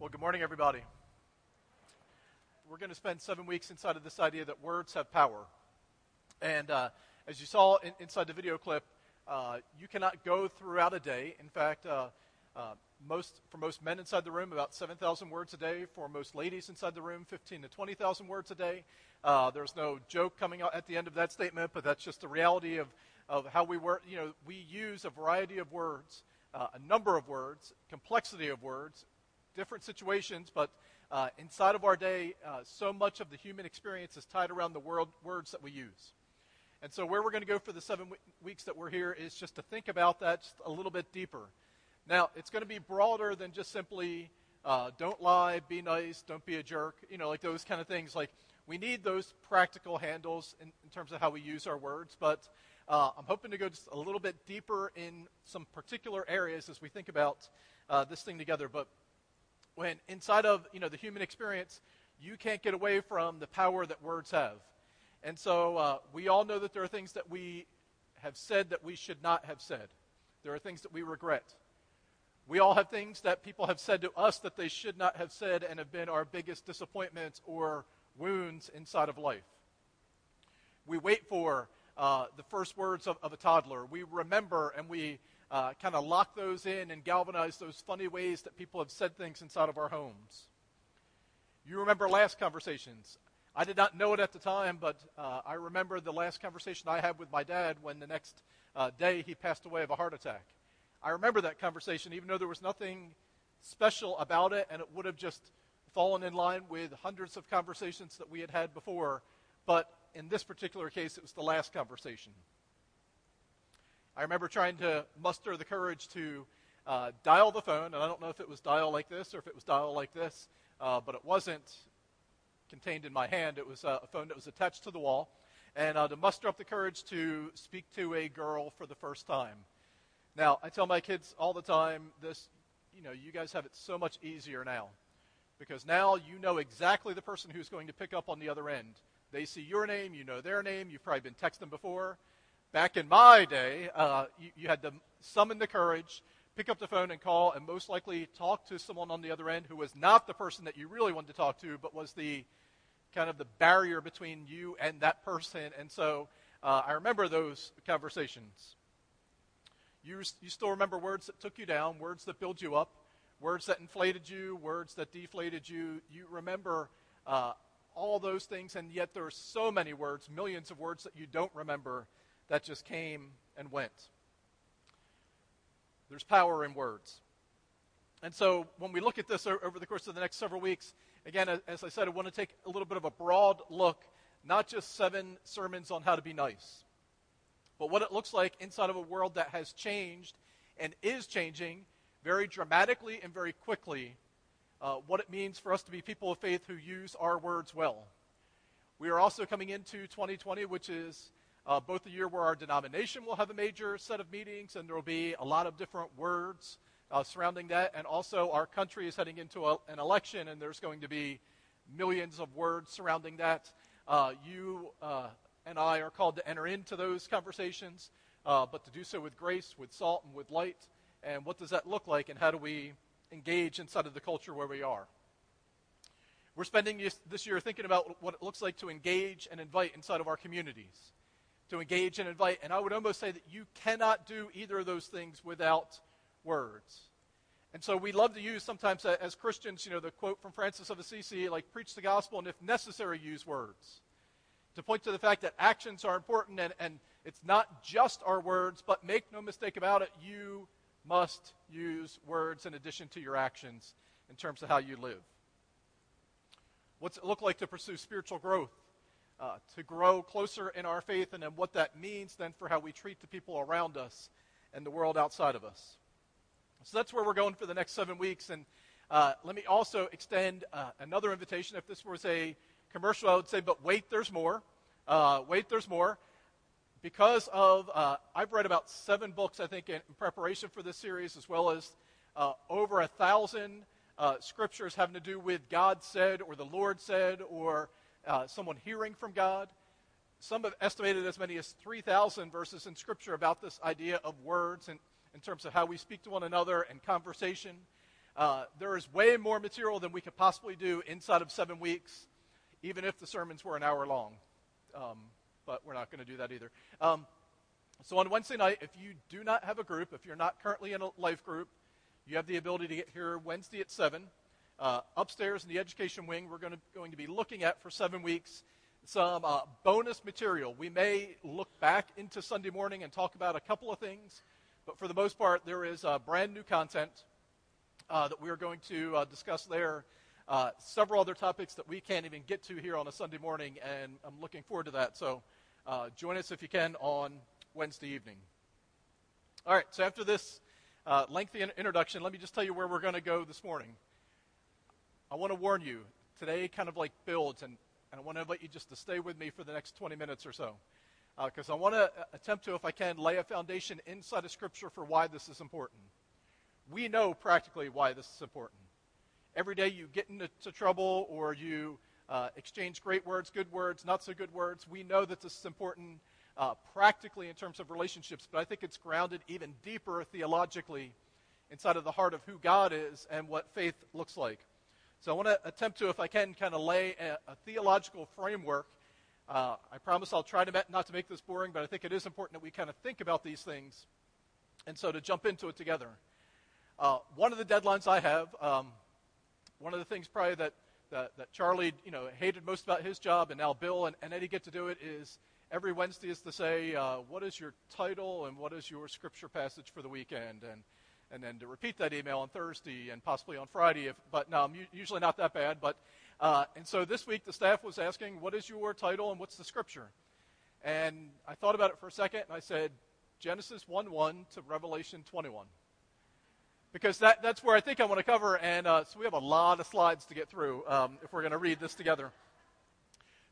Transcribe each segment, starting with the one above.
Well, good morning, everybody. We're going to spend seven weeks inside of this idea that words have power. And uh, as you saw in, inside the video clip, uh, you cannot go throughout a day. In fact, uh, uh most, for most men inside the room, about 7,000 words a day. For most ladies inside the room, 15 to 20,000 words a day. Uh, there's no joke coming out at the end of that statement, but that's just the reality of, of how we work. You know, we use a variety of words, uh, a number of words, complexity of words, different situations, but uh, inside of our day, uh, so much of the human experience is tied around the world, words that we use. And so, where we're going to go for the seven weeks that we're here is just to think about that just a little bit deeper. Now, it's going to be broader than just simply uh, don't lie, be nice, don't be a jerk, you know, like those kind of things. Like, we need those practical handles in, in terms of how we use our words, but uh, I'm hoping to go just a little bit deeper in some particular areas as we think about uh, this thing together. But when inside of you know the human experience, you can't get away from the power that words have. And so uh, we all know that there are things that we have said that we should not have said. There are things that we regret. We all have things that people have said to us that they should not have said and have been our biggest disappointments or wounds inside of life. We wait for uh, the first words of, of, a toddler. We remember and we uh, kind of lock those in and galvanize those funny ways that people have said things inside of our homes. You remember last conversations. I did not know it at the time, but uh, I remember the last conversation I had with my dad when the next uh, day he passed away of a heart attack. I remember that conversation, even though there was nothing special about it, and it would have just fallen in line with hundreds of conversations that we had had before. But in this particular case, it was the last conversation. I remember trying to muster the courage to uh, dial the phone, and I don't know if it was dial like this or if it was dial like this, uh, but it wasn't contained in my hand. It was uh, a phone that was attached to the wall, and uh, to muster up the courage to speak to a girl for the first time. Now, I tell my kids all the time this, you know, you guys have it so much easier now because now you know exactly the person who's going to pick up on the other end. They see your name, you know their name, you've probably been texting before. Back in my day, uh, you, you had to summon the courage, pick up the phone and call, and most likely talk to someone on the other end who was not the person that you really wanted to talk to, but was the kind of the barrier between you and that person. And so uh, I remember those conversations. You, you still remember words that took you down, words that built you up, words that inflated you, words that deflated you. You remember uh, all those things, and yet there are so many words, millions of words that you don't remember that just came and went. There's power in words. And so when we look at this over the course of the next several weeks, again, as I said, I want to take a little bit of a broad look, not just seven sermons on how to be nice, but what it looks like inside of a world that has changed and is changing very dramatically and very quickly, uh, what it means for us to be people of faith who use our words well. We are also coming into 2020, which is uh, both a year where our denomination will have a major set of meetings, and there will be a lot of different words uh, surrounding that. And also, our country is heading into a, an election, and there's going to be millions of words surrounding that. Uh, you uh, and I are called to enter into those conversations, uh, but to do so with grace, with salt, and with light. And what does that look like, and how do we engage inside of the culture where we are? We're spending this year thinking about what it looks like to engage and invite inside of our communities to engage and invite. And I would almost say that you cannot do either of those things without words. And so we love to use sometimes uh, as Christians, you know, the quote from Francis of Assisi, like preach the gospel and if necessary, use words. To point to the fact that actions are important and, and it's not just our words, but make no mistake about it, you must use words in addition to your actions in terms of how you live. What's it look like to pursue spiritual growth? Uh, to grow closer in our faith and then what that means then for how we treat the people around us and the world outside of us. So that's where we're going for the next seven weeks. And uh, let me also extend uh, another invitation. If this was a commercial, I would say, but wait, there's more. Uh, wait, there's more. Because of, uh, I've read about seven books, I think, in, in preparation for this series, as well as uh, over a thousand scriptures having to do with God said or the Lord said or uh, someone hearing from God. Some have estimated as many as 3,000 verses in Scripture about this idea of words and in terms of how we speak to one another and conversation. Uh, there is way more material than we could possibly do inside of seven weeks, even if the sermons were an hour long. Um, but we're not going to do that either. Um, so on Wednesday night, if you do not have a group, if you're not currently in a life group, you have the ability to get here Wednesday at 7. Uh, upstairs in the education wing, we're going to, going to be looking at for seven weeks some uh, bonus material. We may look back into Sunday morning and talk about a couple of things, but for the most part, there is uh, brand new content uh, that we are going to uh, discuss there. Uh, several other topics that we can't even get to here on a Sunday morning, and I'm looking forward to that. So join us if you can on Wednesday evening. All right, so after this lengthy introduction, let me just tell you where we're going to go this morning. I want to warn you, today kind of like builds, and, and I want to invite you just to stay with me for the next 20 minutes or so. Because uh, I want to uh, attempt to, if I can, lay a foundation inside of Scripture for why this is important. We know practically why this is important. Every day you get into trouble or you uh, exchange great words, good words, not so good words. We know that this is important uh, practically in terms of relationships, but I think it's grounded even deeper theologically inside of the heart of who God is and what faith looks like. So I want to attempt to, if I can, kind of lay a, a theological framework. Uh, I promise I'll try to not to make this boring, but I think it is important that we kind of think about these things. And so to jump into it together. Uh, one of the deadlines I have, um, one of the things probably that, that, that, Charlie you know, hated most about his job, and now Bill and, and Eddie get to do it, is every Wednesday is to say, uh, what is your title and what is your scripture passage for the weekend? And and then to repeat that email on Thursday and possibly on Friday. If, but no, I'm usually not that bad. But uh, and so this week the staff was asking, "What is your title and what's the scripture?" And I thought about it for a second, and I said, "Genesis 1:1 to Revelation 21." Because that, that's where I think I want to cover, and uh, so we have a lot of slides to get through um, if we're going to read this together.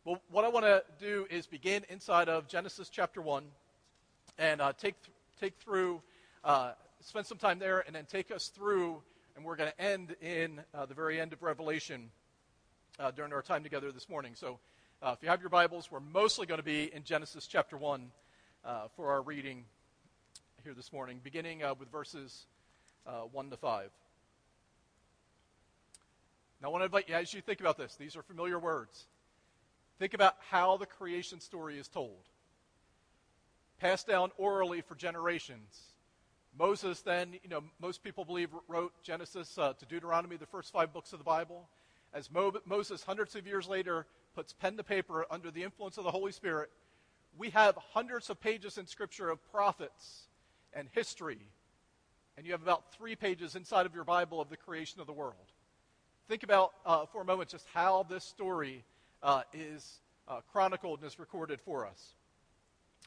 Well, what I want to do is begin inside of Genesis chapter 1 and uh, take, th- take through uh, spend some time there and then take us through, and we're going to end in uh, the very end of Revelation uh, during our time together this morning. So uh, if you have your Bibles, we're mostly going to be in Genesis chapter 1 uh, for our reading here this morning, beginning uh, with verses uh, 1 to 5. Now, I want to invite you, as you think about this, these are familiar words. Think about how the creation story is told, passed down orally for generations Moses then, you know, most people believe wrote Genesis uh, to Deuteronomy, the first five books of the Bible. As Mo- Moses, hundreds of years later, puts pen to paper under the influence of the Holy Spirit, we have hundreds of pages in Scripture of prophets and history. And you have about three pages inside of your Bible of the creation of the world. Think about uh, for a moment just how this story uh, is uh, chronicled and is recorded for us.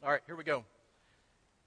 All right, here we go.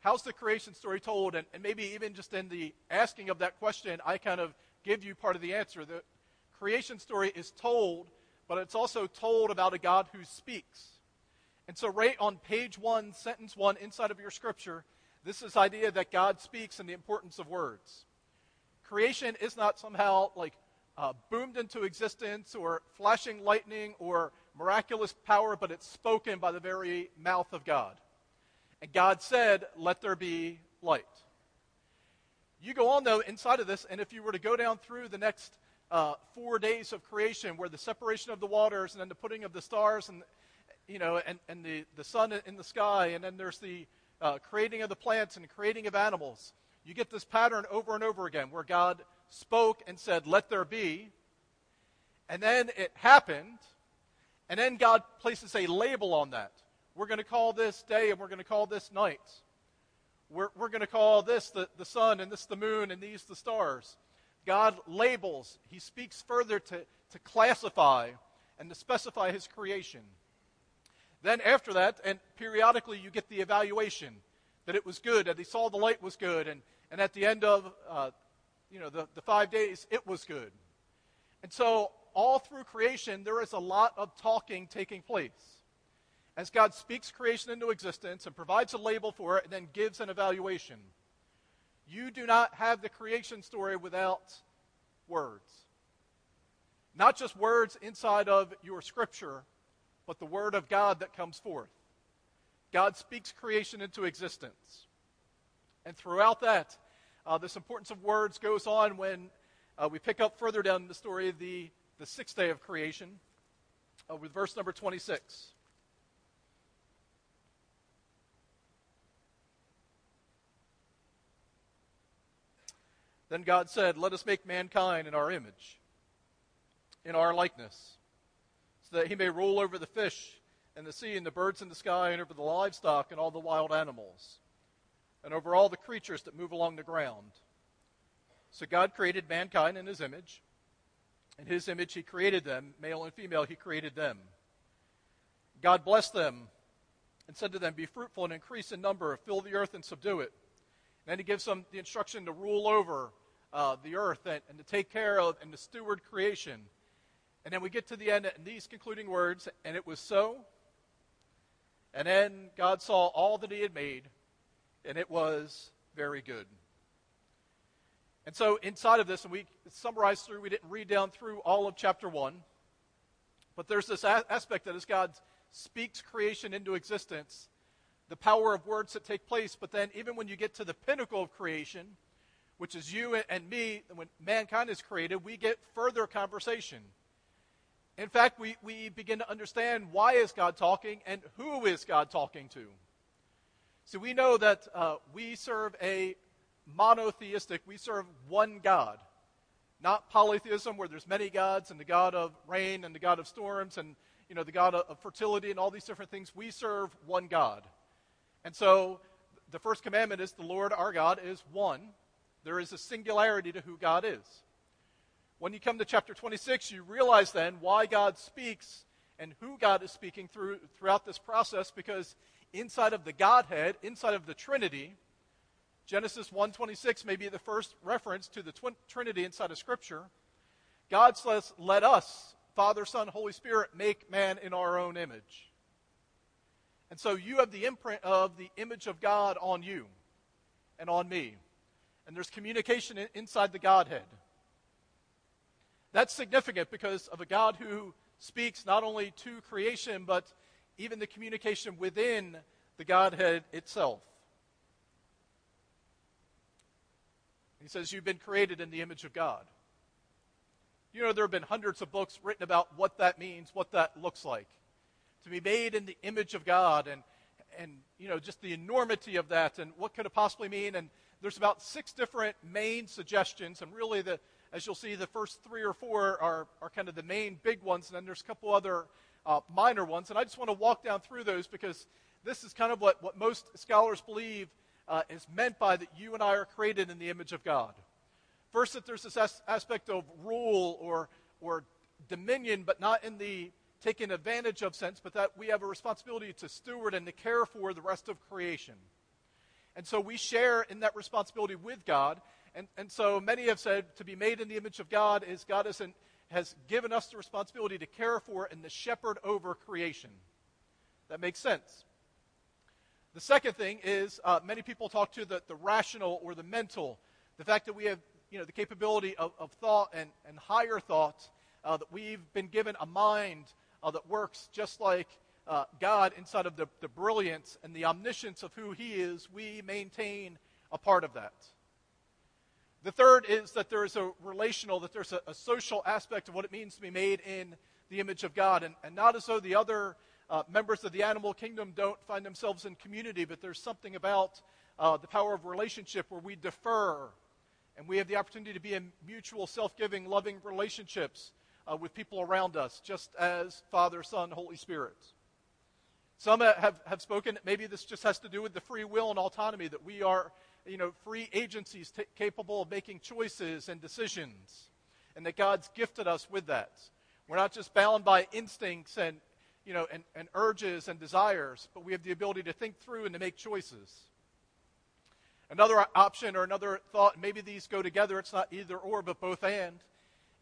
How's the creation story told? And, and maybe even just in the asking of that question, I kind of give you part of the answer. The creation story is told, but it's also told about a God who speaks. And so, right on page one, sentence one, inside of your scripture, this is idea that God speaks and the importance of words. Creation is not somehow like uh, boomed into existence or flashing lightning or miraculous power, but it's spoken by the very mouth of God. And God said, Let there be light. You go on, though, inside of this, and if you were to go down through the next uh, four days of creation, where the separation of the waters and then the putting of the stars and, you know, and, and the, the sun in the sky, and then there's the uh, creating of the plants and creating of animals, you get this pattern over and over again where God spoke and said, Let there be. And then it happened. And then God places a label on that. We're going to call this day and we're going to call this night. We're, we're going to call this the, the sun and this the moon and these the stars. God labels, He speaks further to, to classify and to specify His creation. Then, after that, and periodically, you get the evaluation that it was good, that He saw the light was good, and, and at the end of uh, you know, the, the five days, it was good. And so, all through creation, there is a lot of talking taking place. As God speaks creation into existence and provides a label for it and then gives an evaluation. You do not have the creation story without words. Not just words inside of your scripture, but the word of God that comes forth. God speaks creation into existence. And throughout that, uh, this importance of words goes on when uh, we pick up further down the story the, the sixth day of creation uh, with verse number 26. Then God said, Let us make mankind in our image, in our likeness, so that he may rule over the fish and the sea and the birds in the sky and over the livestock and all the wild animals and over all the creatures that move along the ground. So God created mankind in his image. In his image he created them, male and female, he created them. God blessed them and said to them, Be fruitful and increase in number, fill the earth and subdue it. And then he gives them the instruction to rule over uh, the earth and, and to take care of and to steward creation. And then we get to the end and these concluding words, and it was so. And then God saw all that he had made, and it was very good. And so inside of this, and we summarized through, we didn't read down through all of chapter 1, but there's this a- aspect that as God speaks creation into existence, the power of words that take place, but then even when you get to the pinnacle of creation, which is you and me, when mankind is created, we get further conversation. In fact, we, we begin to understand why is God talking and who is God talking to. So we know that uh, we serve a monotheistic, we serve one God. Not polytheism where there's many gods and the God of rain and the God of storms and you know the God of fertility and all these different things. We serve one God. And so the first commandment is the Lord our God is one. There is a singularity to who God is. When you come to chapter 26, you realize then why God speaks and who God is speaking through throughout this process because inside of the Godhead, inside of the Trinity, Genesis 1:26 may be the first reference to the twin- Trinity inside of scripture. God says, "Let us, Father, Son, Holy Spirit, make man in our own image." And so you have the imprint of the image of God on you and on me and there's communication inside the Godhead. That's significant because of a God who speaks not only to creation, but even the communication within the Godhead itself. He says, You've been created in the image of God. You know, there have been hundreds of books written about what that means, what that looks like. To be made in the image of God and, and you know, just the enormity of that and what could it possibly mean. And there's about six different main suggestions, and really, the, as you'll see, the first three or four are, are kind of the main big ones, and then there's a couple other uh, minor ones. And I just want to walk down through those because this is kind of what, what most scholars believe uh, is meant by that you and I are created in the image of God. First, that there's this as- aspect of rule or, or dominion, but not in the taking advantage of sense, but that we have a responsibility to steward and to care for the rest of creation. And so we share in that responsibility with God. And, and so many have said to be made in the image of God is God has, has given us the responsibility to care for and to shepherd over creation. That makes sense. The second thing is uh, many people talk to the, the rational or the mental, the fact that we have you know, the capability of, of thought and, and higher thought, uh, that we've been given a mind uh, that works just like uh, God inside of the, the brilliance and the omniscience of who He is, we maintain a part of that. The third is that there is a relational, that there's a, a social aspect of what it means to be made in the image of God. And, and not as though the other uh, members of the animal kingdom don't find themselves in community, but there's something about uh, the power of relationship where we defer and we have the opportunity to be in mutual, self giving, loving relationships uh, with people around us, just as Father, Son, Holy Spirit. Some have, have spoken, maybe this just has to do with the free will and autonomy, that we are, you know, free agencies t- capable of making choices and decisions, and that God's gifted us with that. We're not just bound by instincts and, you know, and, and urges and desires, but we have the ability to think through and to make choices. Another option or another thought, maybe these go together, it's not either or, but both and,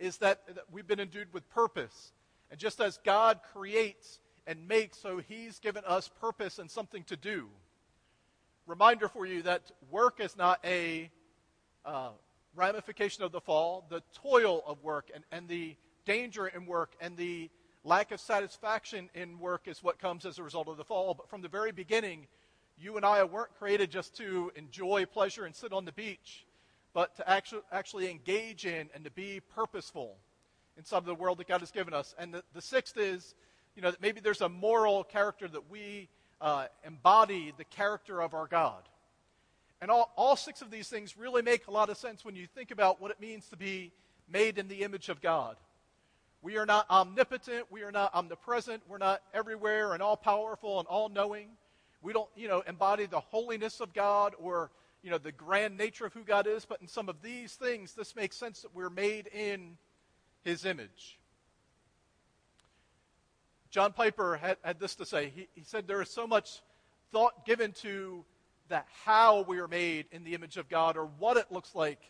is that, that we've been endued with purpose. And just as God creates and make, so He's given us purpose and something to do. Reminder for you that work is not a uh, ramification of the fall. The toil of work and, and the danger in work and the lack of satisfaction in work is what comes as a result of the fall. But from the very beginning, you and I weren't created just to enjoy pleasure and sit on the beach, but to actually, actually engage in and to be purposeful in some of the world that God has given us. And the, the sixth is, you know, that maybe there's a moral character that we uh, embody the character of our God. And all, all six of these things really make a lot of sense when you think about what it means to be made in the image of God. We are not omnipotent. We are not omnipresent. We're not everywhere and all powerful and all knowing. We don't, you know, embody the holiness of God or, you know, the grand nature of who God is. But in some of these things, this makes sense that we're made in his image. John Piper had, had this to say. He, he said there is so much thought given to that how we are made in the image of God or what it looks like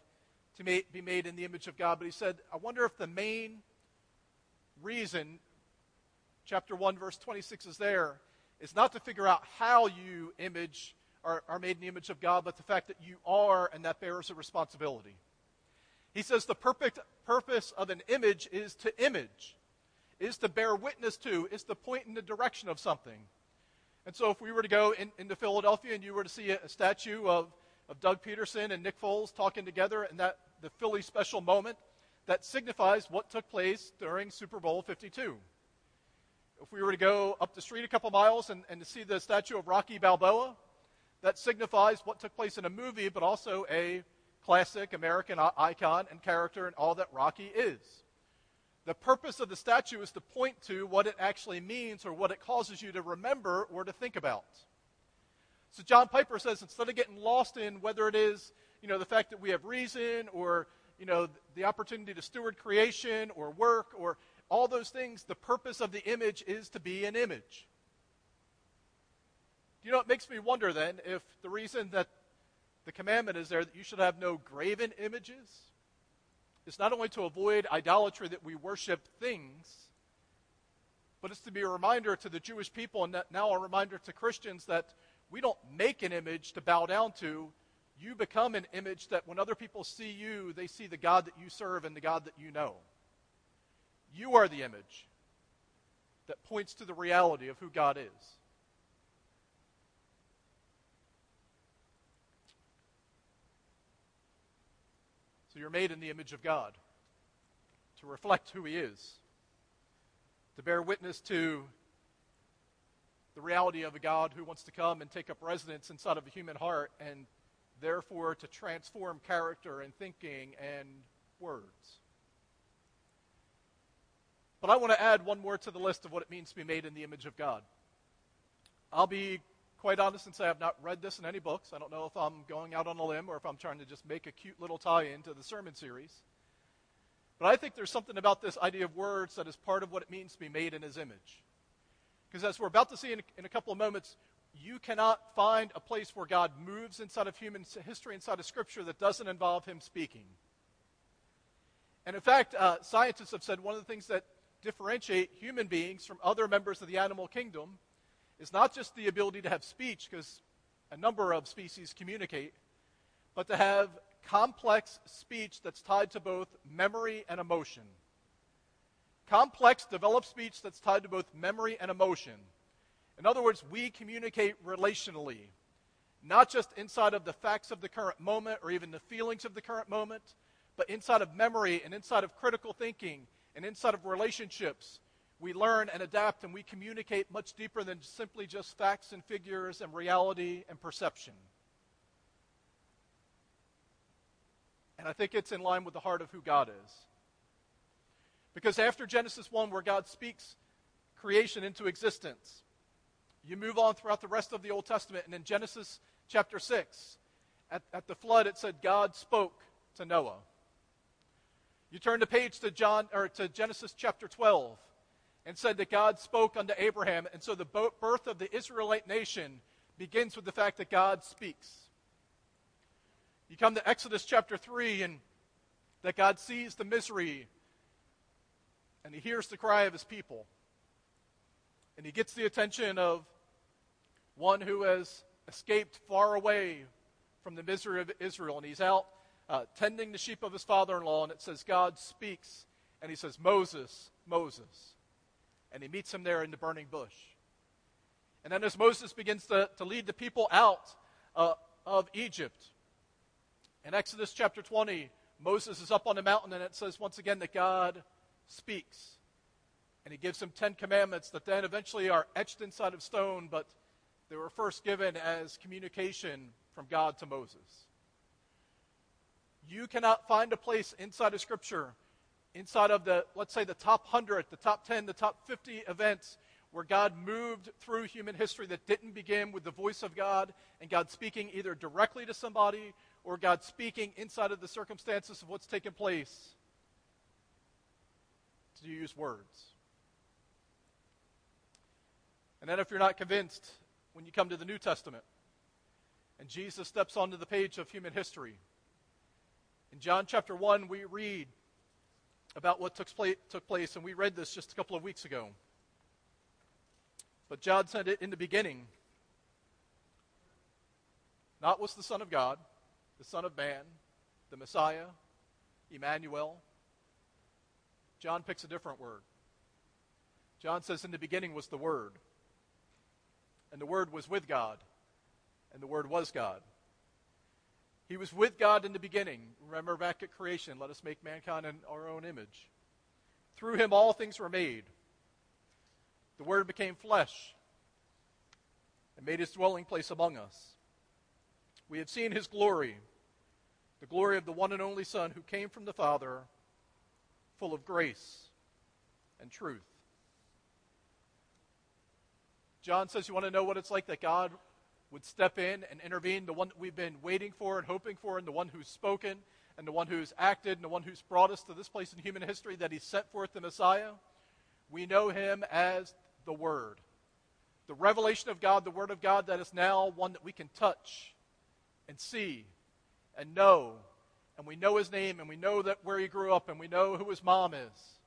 to be made in the image of God. But he said, I wonder if the main reason, chapter 1, verse 26 is there, is not to figure out how you image are, are made in the image of God, but the fact that you are, and that bears a responsibility. He says the perfect purpose of an image is to image, is to bear witness to, is to point in the direction of something. And so if we were to go in, into Philadelphia and you were to see a, a statue of, of Doug Pederson and Nick Foles talking together and that the Philly special moment, that signifies what took place during Super Bowl 52. If we were to go up the street a couple miles and, and to see the statue of Rocky Balboa, that signifies what took place in a movie, but also a classic American icon and character and all that Rocky is. The purpose of the statue is to point to what it actually means or what it causes you to remember or to think about. So John Piper says instead of getting lost in whether it is, you know, the fact that we have reason or, you know, the opportunity to steward creation or work or all those things, the purpose of the image is to be an image. Do you know, it makes me wonder then if the reason that the commandment is there that you should have no graven images is not only to avoid idolatry that we worship things, but it's to be a reminder to the Jewish people and now a reminder to Christians that we don't make an image to bow down to. You become an image that when other people see you, they see the God that you serve and the God that you know. You are the image that points to the reality of who God is. So you're made in the image of God to reflect who He is, to bear witness to the reality of a God who wants to come and take up residence inside of a human heart and therefore to transform character and thinking and words. But I want to add one more to the list of what it means to be made in the image of God. I'll be quite honest and say I've not read this in any books. I don't know if I'm going out on a limb or if I'm trying to just make a cute little tie in to the sermon series. But I think there's something about this idea of words that is part of what it means to be made in his image. Because as we're about to see in a, in a couple of moments, you cannot find a place where God moves inside of human history, inside of Scripture, that doesn't involve him speaking. And in fact, uh, scientists have said one of the things that differentiate human beings from other members of the animal kingdom is not just the ability to have speech, because a number of species communicate, but to have complex speech that's tied to both memory and emotion. Complex, developed speech that's tied to both memory and emotion. In other words, we communicate relationally, not just inside of the facts of the current moment or even the feelings of the current moment, but inside of memory and inside of critical thinking and inside of relationships, we learn and adapt and we communicate much deeper than simply just facts and figures and reality and perception. And I think it's in line with the heart of who God is. Because after Genesis 1, where God speaks creation into existence, you move on throughout the rest of the Old Testament, and in Genesis chapter 6, at, at the flood, it said God spoke to Noah. You turn the page to John or to Genesis chapter 12 and said that God spoke unto Abraham. And so the birth of the Israelite nation begins with the fact that God speaks. You come to Exodus chapter 3, and that God sees the misery and he hears the cry of his people. And he gets the attention of one who has escaped far away from the misery of Israel. And he's out uh, tending the sheep of his father in law. And it says, God speaks. And he says, Moses, Moses. And he meets him there in the burning bush. And then as Moses begins to, to lead the people out uh, of Egypt, in Exodus chapter 20, Moses is up on the mountain, and it says once again that God speaks. And he gives him Ten Commandments that then eventually are etched inside of stone, but they were first given as communication from God to Moses. You cannot find a place inside of Scripture, inside of the, let's say, the top 100, the top 10, the top 50 events where God moved through human history that didn't begin with the voice of God and God speaking either directly to somebody or God speaking inside of the circumstances of what's taken place Do you use words. And then, if you're not convinced, when you come to the New Testament and Jesus steps onto the page of human history, in John chapter 1, we read about what took, took place, and we read this just a couple of weeks ago. But John said it in the beginning. Not was the Son of God, the Son of Man, the Messiah, Emmanuel. John picks a different word. John says, In the beginning was the Word, and the Word was with God, and the Word was God. He was with God in the beginning. Remember back at creation, let us make mankind in our own image. Through him all things were made. The Word became flesh and made his dwelling place among us. We have seen his glory, the glory of the one and only Son who came from the Father, full of grace and truth. John says, You want to know what it's like that God would step in and intervene, the one that we've been waiting for and hoping for, and the one who's spoken, and the one who's acted, and the one who's brought us to this place in human history that he sent forth the Messiah? We know him as the Word. The revelation of God, the Word of God, that is now one that we can touch and see and know. And we know his name, and we know that where he grew up, and we know who his mom is.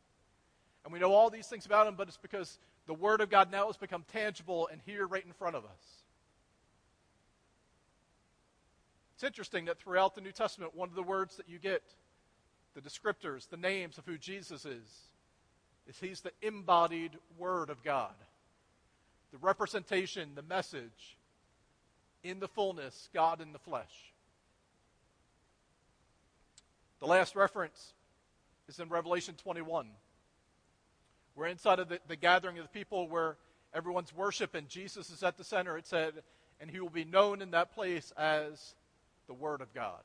And we know all these things about him, but it's because the Word of God now has become tangible and here right in front of us. It's interesting that throughout the New Testament, one of the words that you get, the descriptors, the names of who Jesus is, is he's the embodied Word of God. The representation, the message, in the fullness, God in the flesh. The last reference is in Revelation 21. We're inside of the, the gathering of the people where everyone's worship and Jesus is at the center. It said, and he will be known in that place as the Word of God.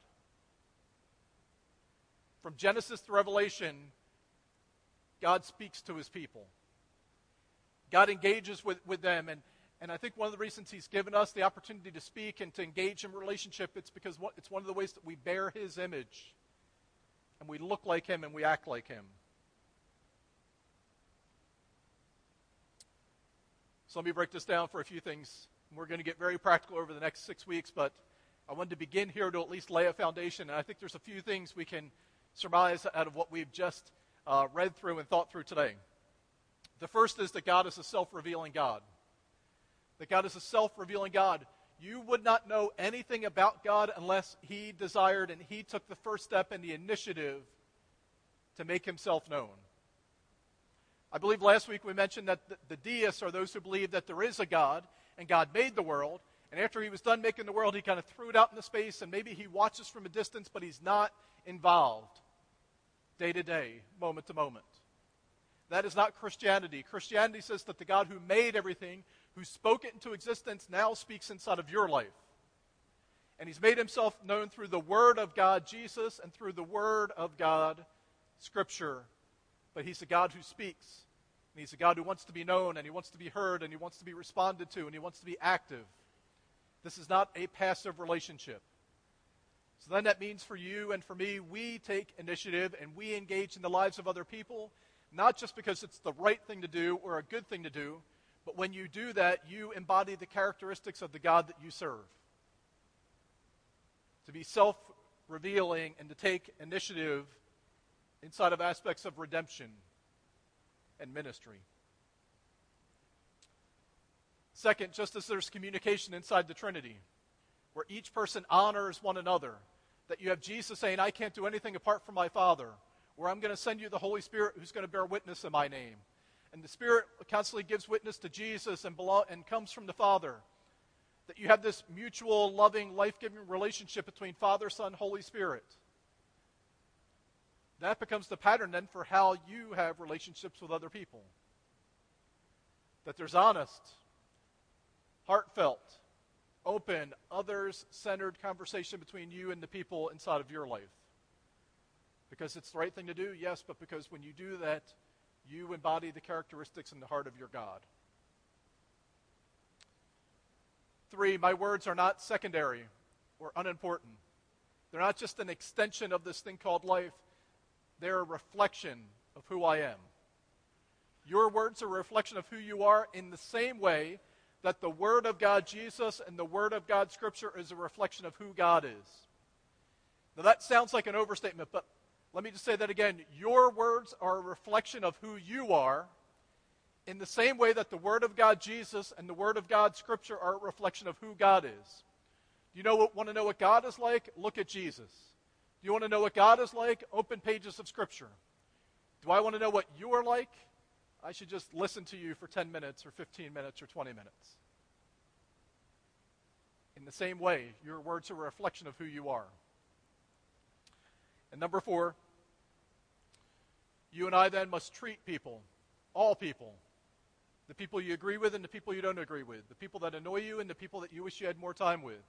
From Genesis to Revelation, God speaks to his people. God engages with, with them. And, and I think one of the reasons he's given us the opportunity to speak and to engage in relationship, it's because it's one of the ways that we bear his image. And we look like him and we act like him. So let me break this down for a few things. We're going to get very practical over the next six weeks, but I wanted to begin here to at least lay a foundation. And I think there's a few things we can surmise out of what we've just uh, read through and thought through today. The first is that God is a self revealing God. That God is a self revealing God. You would not know anything about God unless He desired and He took the first step in the initiative to make Himself known. I believe last week we mentioned that the, the deists are those who believe that there is a God and God made the world. And after He was done making the world, He kind of threw it out into space and maybe He watches from a distance, but He's not involved day to day, moment to moment. That is not Christianity. Christianity says that the God who made everything, who spoke it into existence, now speaks inside of your life. And he's made himself known through the Word of God, Jesus, and through the Word of God, Scripture. But he's a God who speaks. And he's a God who wants to be known, and he wants to be heard, and he wants to be responded to, and he wants to be active. This is not a passive relationship. So then that means for you and for me, we take initiative and we engage in the lives of other people, not just because it's the right thing to do or a good thing to do, but when you do that, you embody the characteristics of the God that you serve. To be self revealing and to take initiative inside of aspects of redemption and ministry. Second, just as there's communication inside the Trinity, where each person honors one another, that you have Jesus saying, I can't do anything apart from my Father, where I'm going to send you the Holy Spirit who's going to bear witness in my name. And the Spirit constantly gives witness to Jesus and, and comes from the Father. That you have this mutual, loving, life giving relationship between Father, Son, Holy Spirit. That becomes the pattern then for how you have relationships with other people. That there's honest, heartfelt, open, others centered conversation between you and the people inside of your life. Because it's the right thing to do, yes, but because when you do that, you embody the characteristics in the heart of your God. Three, my words are not secondary or unimportant. They're not just an extension of this thing called life, they're a reflection of who I am. Your words are a reflection of who you are in the same way that the Word of God, Jesus, and the Word of God, Scripture, is a reflection of who God is. Now, that sounds like an overstatement, but let me just say that again. Your words are a reflection of who you are, in the same way that the Word of God, Jesus, and the Word of God, Scripture, are a reflection of who God is. Do you know want to know what God is like? Look at Jesus. Do you want to know what God is like? Open pages of Scripture. Do I want to know what you are like? I should just listen to you for 10 minutes or 15 minutes or 20 minutes. In the same way, your words are a reflection of who you are. And number four, you and I then must treat people, all people, the people you agree with and the people you don't agree with, the people that annoy you and the people that you wish you had more time with,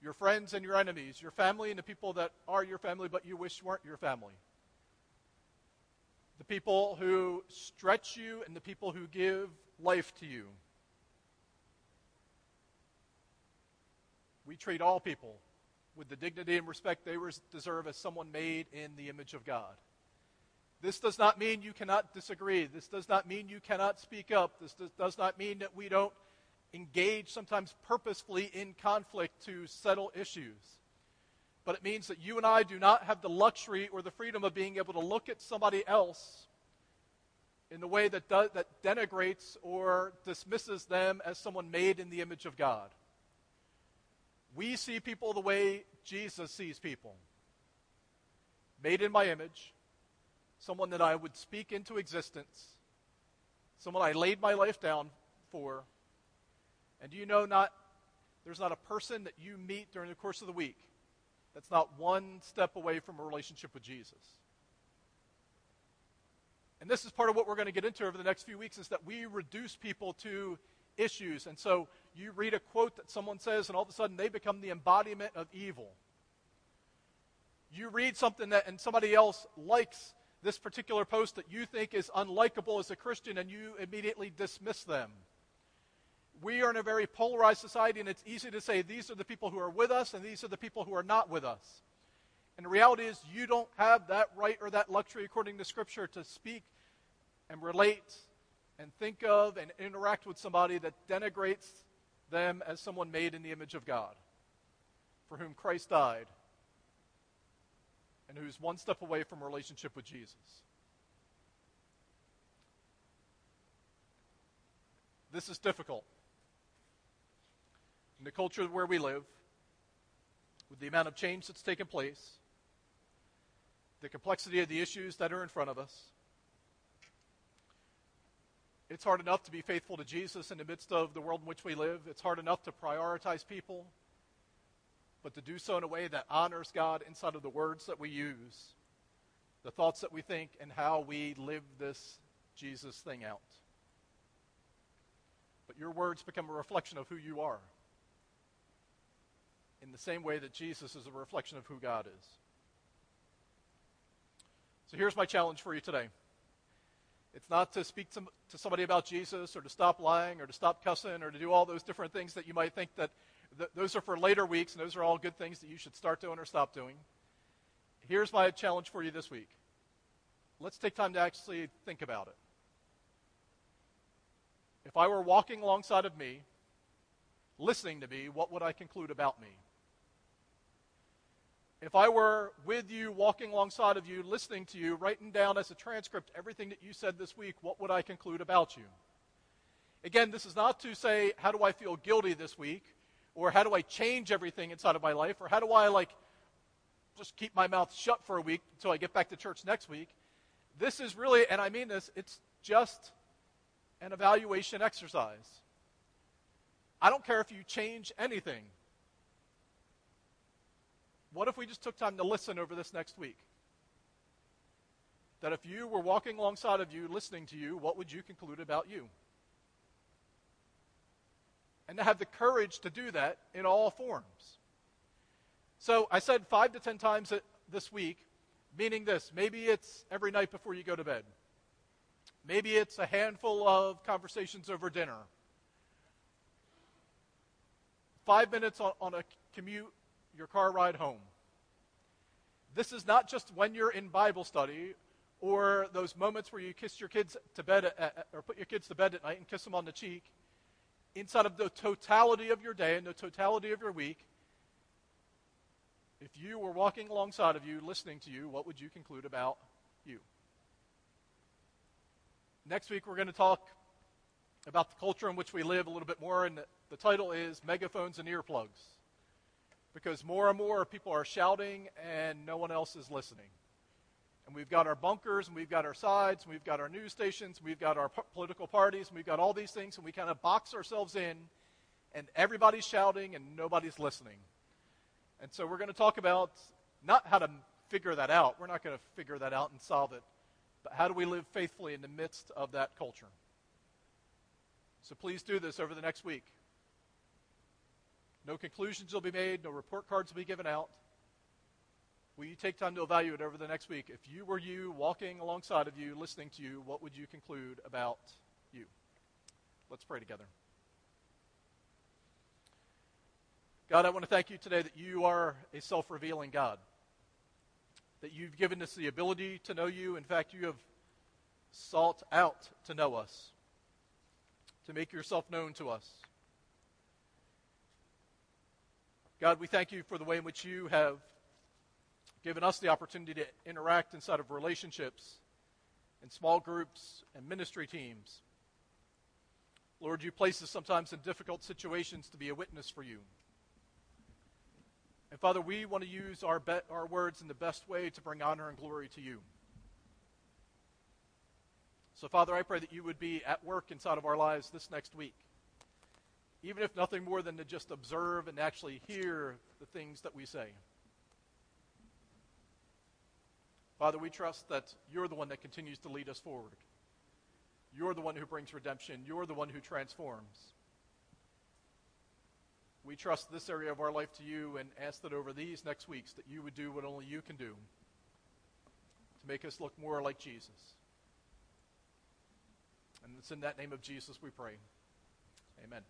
your friends and your enemies, your family and the people that are your family but you wish weren't your family the people who stretch you, and the people who give life to you. We treat all people with the dignity and respect they deserve as someone made in the image of God. This does not mean you cannot disagree. This does not mean you cannot speak up. This does not mean that we don't engage sometimes purposefully in conflict to settle issues but it means that you and I do not have the luxury or the freedom of being able to look at somebody else in the way that, do, that denigrates or dismisses them as someone made in the image of God. We see people the way Jesus sees people made in my image, someone that I would speak into existence, someone I laid my life down for. And do you know not there's not a person that you meet during the course of the week that's not one step away from a relationship with Jesus. And this is part of what we're going to get into over the next few weeks is that we reduce people to issues. And so you read a quote that someone says, and all of a sudden they become the embodiment of evil. You read something that, and somebody else likes this particular post that you think is unlikable as a Christian, and you immediately dismiss them we are in a very polarized society, and it's easy to say these are the people who are with us and these are the people who are not with us. And the reality is, you don't have that right or that luxury, according to Scripture, to speak and relate and think of and interact with somebody that denigrates them as someone made in the image of God, for whom Christ died, and who's one step away from a relationship with Jesus. This is difficult in the culture where we live, with the amount of change that's taken place, the complexity of the issues that are in front of us, it's hard enough to be faithful to Jesus in the midst of the world in which we live. It's hard enough to prioritize people, but to do so in a way that honors God inside of the words that we use, the thoughts that we think, and how we live this Jesus thing out. But your words become a reflection of who you are in the same way that Jesus is a reflection of who God is. So here's my challenge for you today. It's not to speak to, to somebody about Jesus or to stop lying or to stop cussing or to do all those different things that you might think that th- those are for later weeks and those are all good things that you should start doing or stop doing. Here's my challenge for you this week. Let's take time to actually think about it. If I were walking alongside of me, listening to me, what would I conclude about me? If I were with you, walking alongside of you, listening to you, writing down as a transcript everything that you said this week, what would I conclude about you? Again, this is not to say, how do I feel guilty this week? Or how do I change everything inside of my life? Or how do I, like, just keep my mouth shut for a week until I get back to church next week? This is really, and I mean this, it's just an evaluation exercise. I don't care if you change anything. What if we just took time to listen over this next week? That if you were walking alongside of you, listening to you, what would you conclude about you? And to have the courage to do that in all forms. So I said five to ten times this week, meaning this. Maybe it's every night before you go to bed. Maybe it's a handful of conversations over dinner. Five minutes on, on a commute your car ride home. This is not just when you're in Bible study or those moments where you kiss your kids to bed at, or put your kids to bed at night and kiss them on the cheek. Inside of the totality of your day and the totality of your week, if you were walking alongside of you, listening to you, what would you conclude about you? Next week, we're going to talk about the culture in which we live a little bit more, and the title is Megaphones and Earplugs because more and more people are shouting and no one else is listening. And we've got our bunkers, and we've got our sides, and we've got our news stations, and we've got our po- political parties, and we've got all these things, and we kind of box ourselves in, and everybody's shouting and nobody's listening. And so we're going to talk about not how to figure that out. We're not going to figure that out and solve it. But how do we live faithfully in the midst of that culture? So please do this over the next week. No conclusions will be made, no report cards will be given out. Will you take time to evaluate over the next week? If you were you, walking alongside of you, listening to you, what would you conclude about you? Let's pray together. God, I want to thank you today that you are a self revealing God. That you've given us the ability to know you. In fact, you have sought out to know us, to make yourself known to us. God, we thank you for the way in which you have given us the opportunity to interact inside of relationships in small groups and ministry teams. Lord, you place us sometimes in difficult situations to be a witness for you. And Father, we want to use our, be- our words in the best way to bring honor and glory to you. So, Father, I pray that you would be at work inside of our lives this next week even if nothing more than to just observe and actually hear the things that we say. Father, we trust that you're the one that continues to lead us forward. You're the one who brings redemption. You're the one who transforms. We trust this area of our life to you and ask that over these next weeks that you would do what only you can do to make us look more like Jesus. And it's in that name of Jesus we pray. Amen.